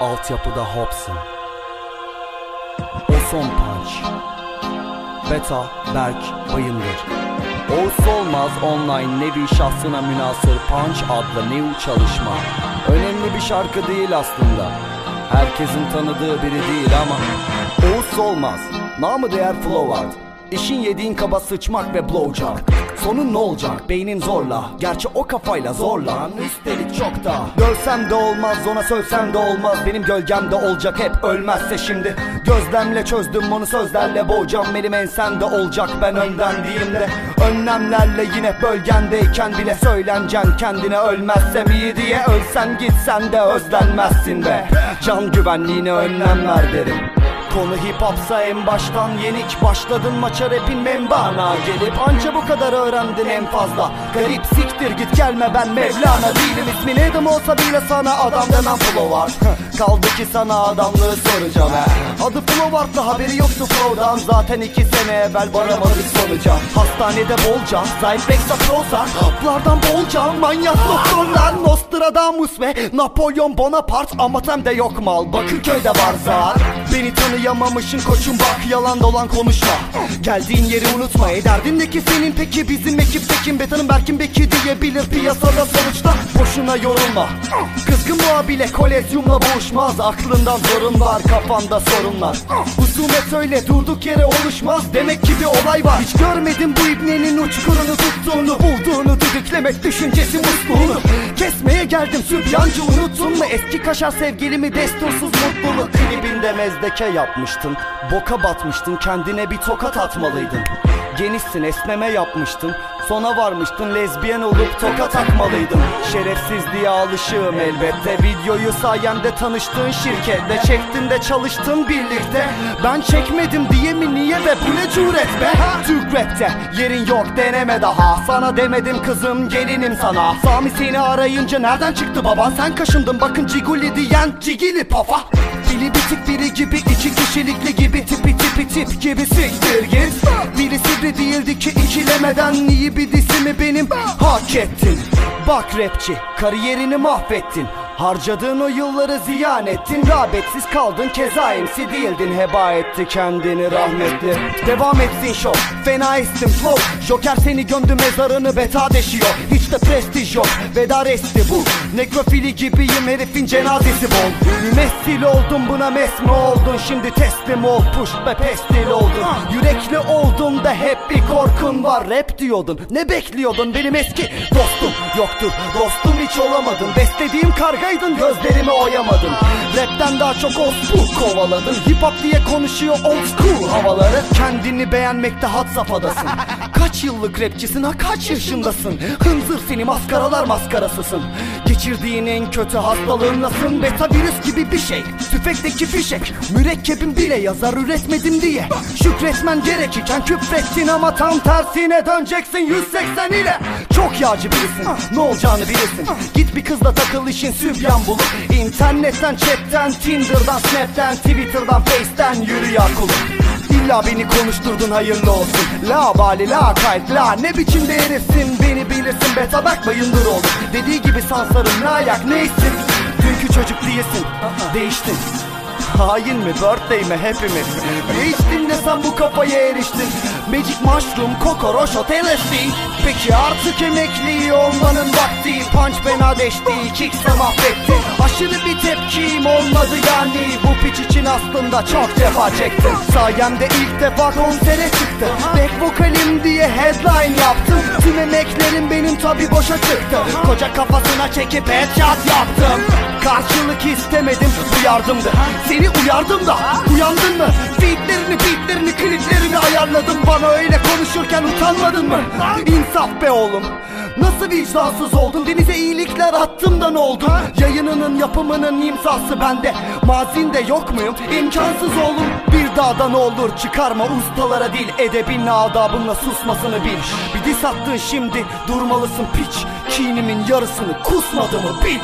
Altyapıda Hobson. O son punch Beta Berk Bayındır. Oğuz Olmaz online nevi şahsına münasır Punch adlı new çalışma. Önemli bir şarkı değil aslında. Herkesin tanıdığı biri değil ama Oğuz Olmaz Namı değer Flowart İşin yediğin kaba sıçmak ve blowjob Sonun ne olacak? Beynin zorla. Gerçi o kafayla zorla. Üstelik çok da. Dövsem de olmaz ona sövsem de olmaz. Benim gölgemde olacak hep ölmezse şimdi. Gözlemle çözdüm onu sözlerle boğacağım. Benim ensemde olacak ben önden diyeyim de Önlemlerle yine bölgendeyken bile söyleneceksin Kendine ölmezsem iyi diye Ölsen gitsen de özlenmezsin be. Can güvenliğine önlem ver derim Konu hip hopsa en baştan yenik Başladın maça rapin membana. Gelip anca bu kadar öğrendin en fazla. Garip siktir git gelme ben Mevlana değilim. İsmin Adam olsa bile sana adam demem. Flow var. Kaldı ki sana adamlığı soracağım. He Adı Flow haberi yoktu Flow'dan. Zaten iki sene evvel varamadık sonuca. Hastanede bolca Zypexa Proza Haplardan bolca. Manyak doktorlar Nostradamus ve Napolyon Bonaparte Amatem'de yok mal. Bakırköy'de var zar. Beni tanıyamamışın koçum bak yalan dolan konuşma. Geldiğin yeri unutma ederdindeki senin? Peki bizim ekip tekin Betanın Berkin Beki diyebilir piyasada sonuçta. Boşuna yorulma. Kızgın muhabile kolezyumla boğuşmaz Aklından zorun var kafanda sorunlar. Husumet öyle durduk yere oluşmaz. Demek ki bir olay var. Hiç görmedim bu ibnenin uçkurunu tuttuğunu Bulduğunu düdüklemek düşüncesi musluğunu Kesmeye geldim sübyancı unuttun mu? Eski kaşar sevgilimi destursuz mutluluk Klibinde mezdeke yapmıştın Boka batmıştın kendine bir tokat atmalıydın Genişsin esneme yapmıştın. Sona varmıştın lezbiyen olup toka takmalıydın Şerefsizliğe alışığım elbette. Videoyu sayende tanıştığın şirketle Çektin de çalıştın birlikte. Ben çekmedim diye mi niye ve bu ne cüret be? Türk rapte yerin yok deneme daha. Sana demedim kızım gelinim sana. Sami seni arayınca nereden çıktı baban? Sen kaşındın bakın ciguli diyen cigili pafa. Dili bitik biri gibi iki kişilikli gibi Tipi tipi tip gibi siktir git Sivri değildi ki ikilemeden iyi bir disimi benim. Hak ettin. Bak rapçi kariyerini mahvettin Harcadığın o yılları ziyan ettin Rağbetsiz kaldın keza MC değildin Heba etti kendini rahmetli. Devam etsin show Fena estim flow. Joker seni gömdü mezarını beta deşiyor. Hiç de prestij yok Veda resti bu. Nekrofili gibiyim herifin cenazesi bol. Mümessil oldum buna mes mi oldun. Şimdi teslim ol push ve pestil oldun. Yürekli oldum da hep bir korkun var. Rap diyordun ne bekliyordun? Benim eski dostum Yoktur. Dostum hiç olamadın. Beslediğim kargaydın gözlerimi oyamadın Rapten daha çok old school kovaladın Hip hop diye konuşuyor old school havaları. Kendini beğenmekte had safhadasın Kaç yıllık rapçisin ha kaç yaşındasın? Hınzır seni maskaralar maskarasısın Geçirdiğin en kötü hastalığın nasıl? Beta virüs gibi bir şey. Tüfekteki fişek Mürekkebin bile yazar üretmedim diye. Şükretmen gerekirken küfrettin ama tam tersine döneceksin 180 ile. Çok yağcı birisin. Ne olacağını bilirsin. Git bir kızla takıl işin sübyan bulup İnternetten chatten Tinder'dan Snap'ten Twitter'dan Face'ten yürü ya kulum İlla beni konuşturdun hayırlı olsun. La bali la kayıt la ne biçimde herifsin Beni bilirsin beta bak bayındır oldum Dediği gibi sansarım ne ayak neysin? Dünkü çocuk değilsin Değiştin Hain mi birthday mi hepimiz? Değiştin de sen bu kafaya eriştin? Magic mushroom kokoroş LSD Peki artık emekli olmanın vakti. Punch fena deşti kickse mahvetti. Aşırı bir tepkim olmadı yani. Bu piç için aslında çok defa çektim. Sayemde ilk defa konsere çıktı Vokalim diye headline yaptım. Tüm emeklerim benim tabi boşa çıktı Koca kafasına çekip headshot yaptım. Karşılık istemedim bu yardımdı Seni uyardım da uyandın mı? Beatlerini beatlerini kliplerini ayarladım. Bana öyle konuşurken utanmadın mı? İnsaf be oğlum. Nasıl vicdansız oldun? Denize iyilikler attım da ne oldu? Yayınının yapımının imzası bende. Mazinde yok muyum? İmkansız oğlum Ne olur çıkarma ustalara dil. Edebinle adabınla susmasını bil. Bir diss attın şimdi durmalısın piç. Kinimin yarısını kusmadığımı bil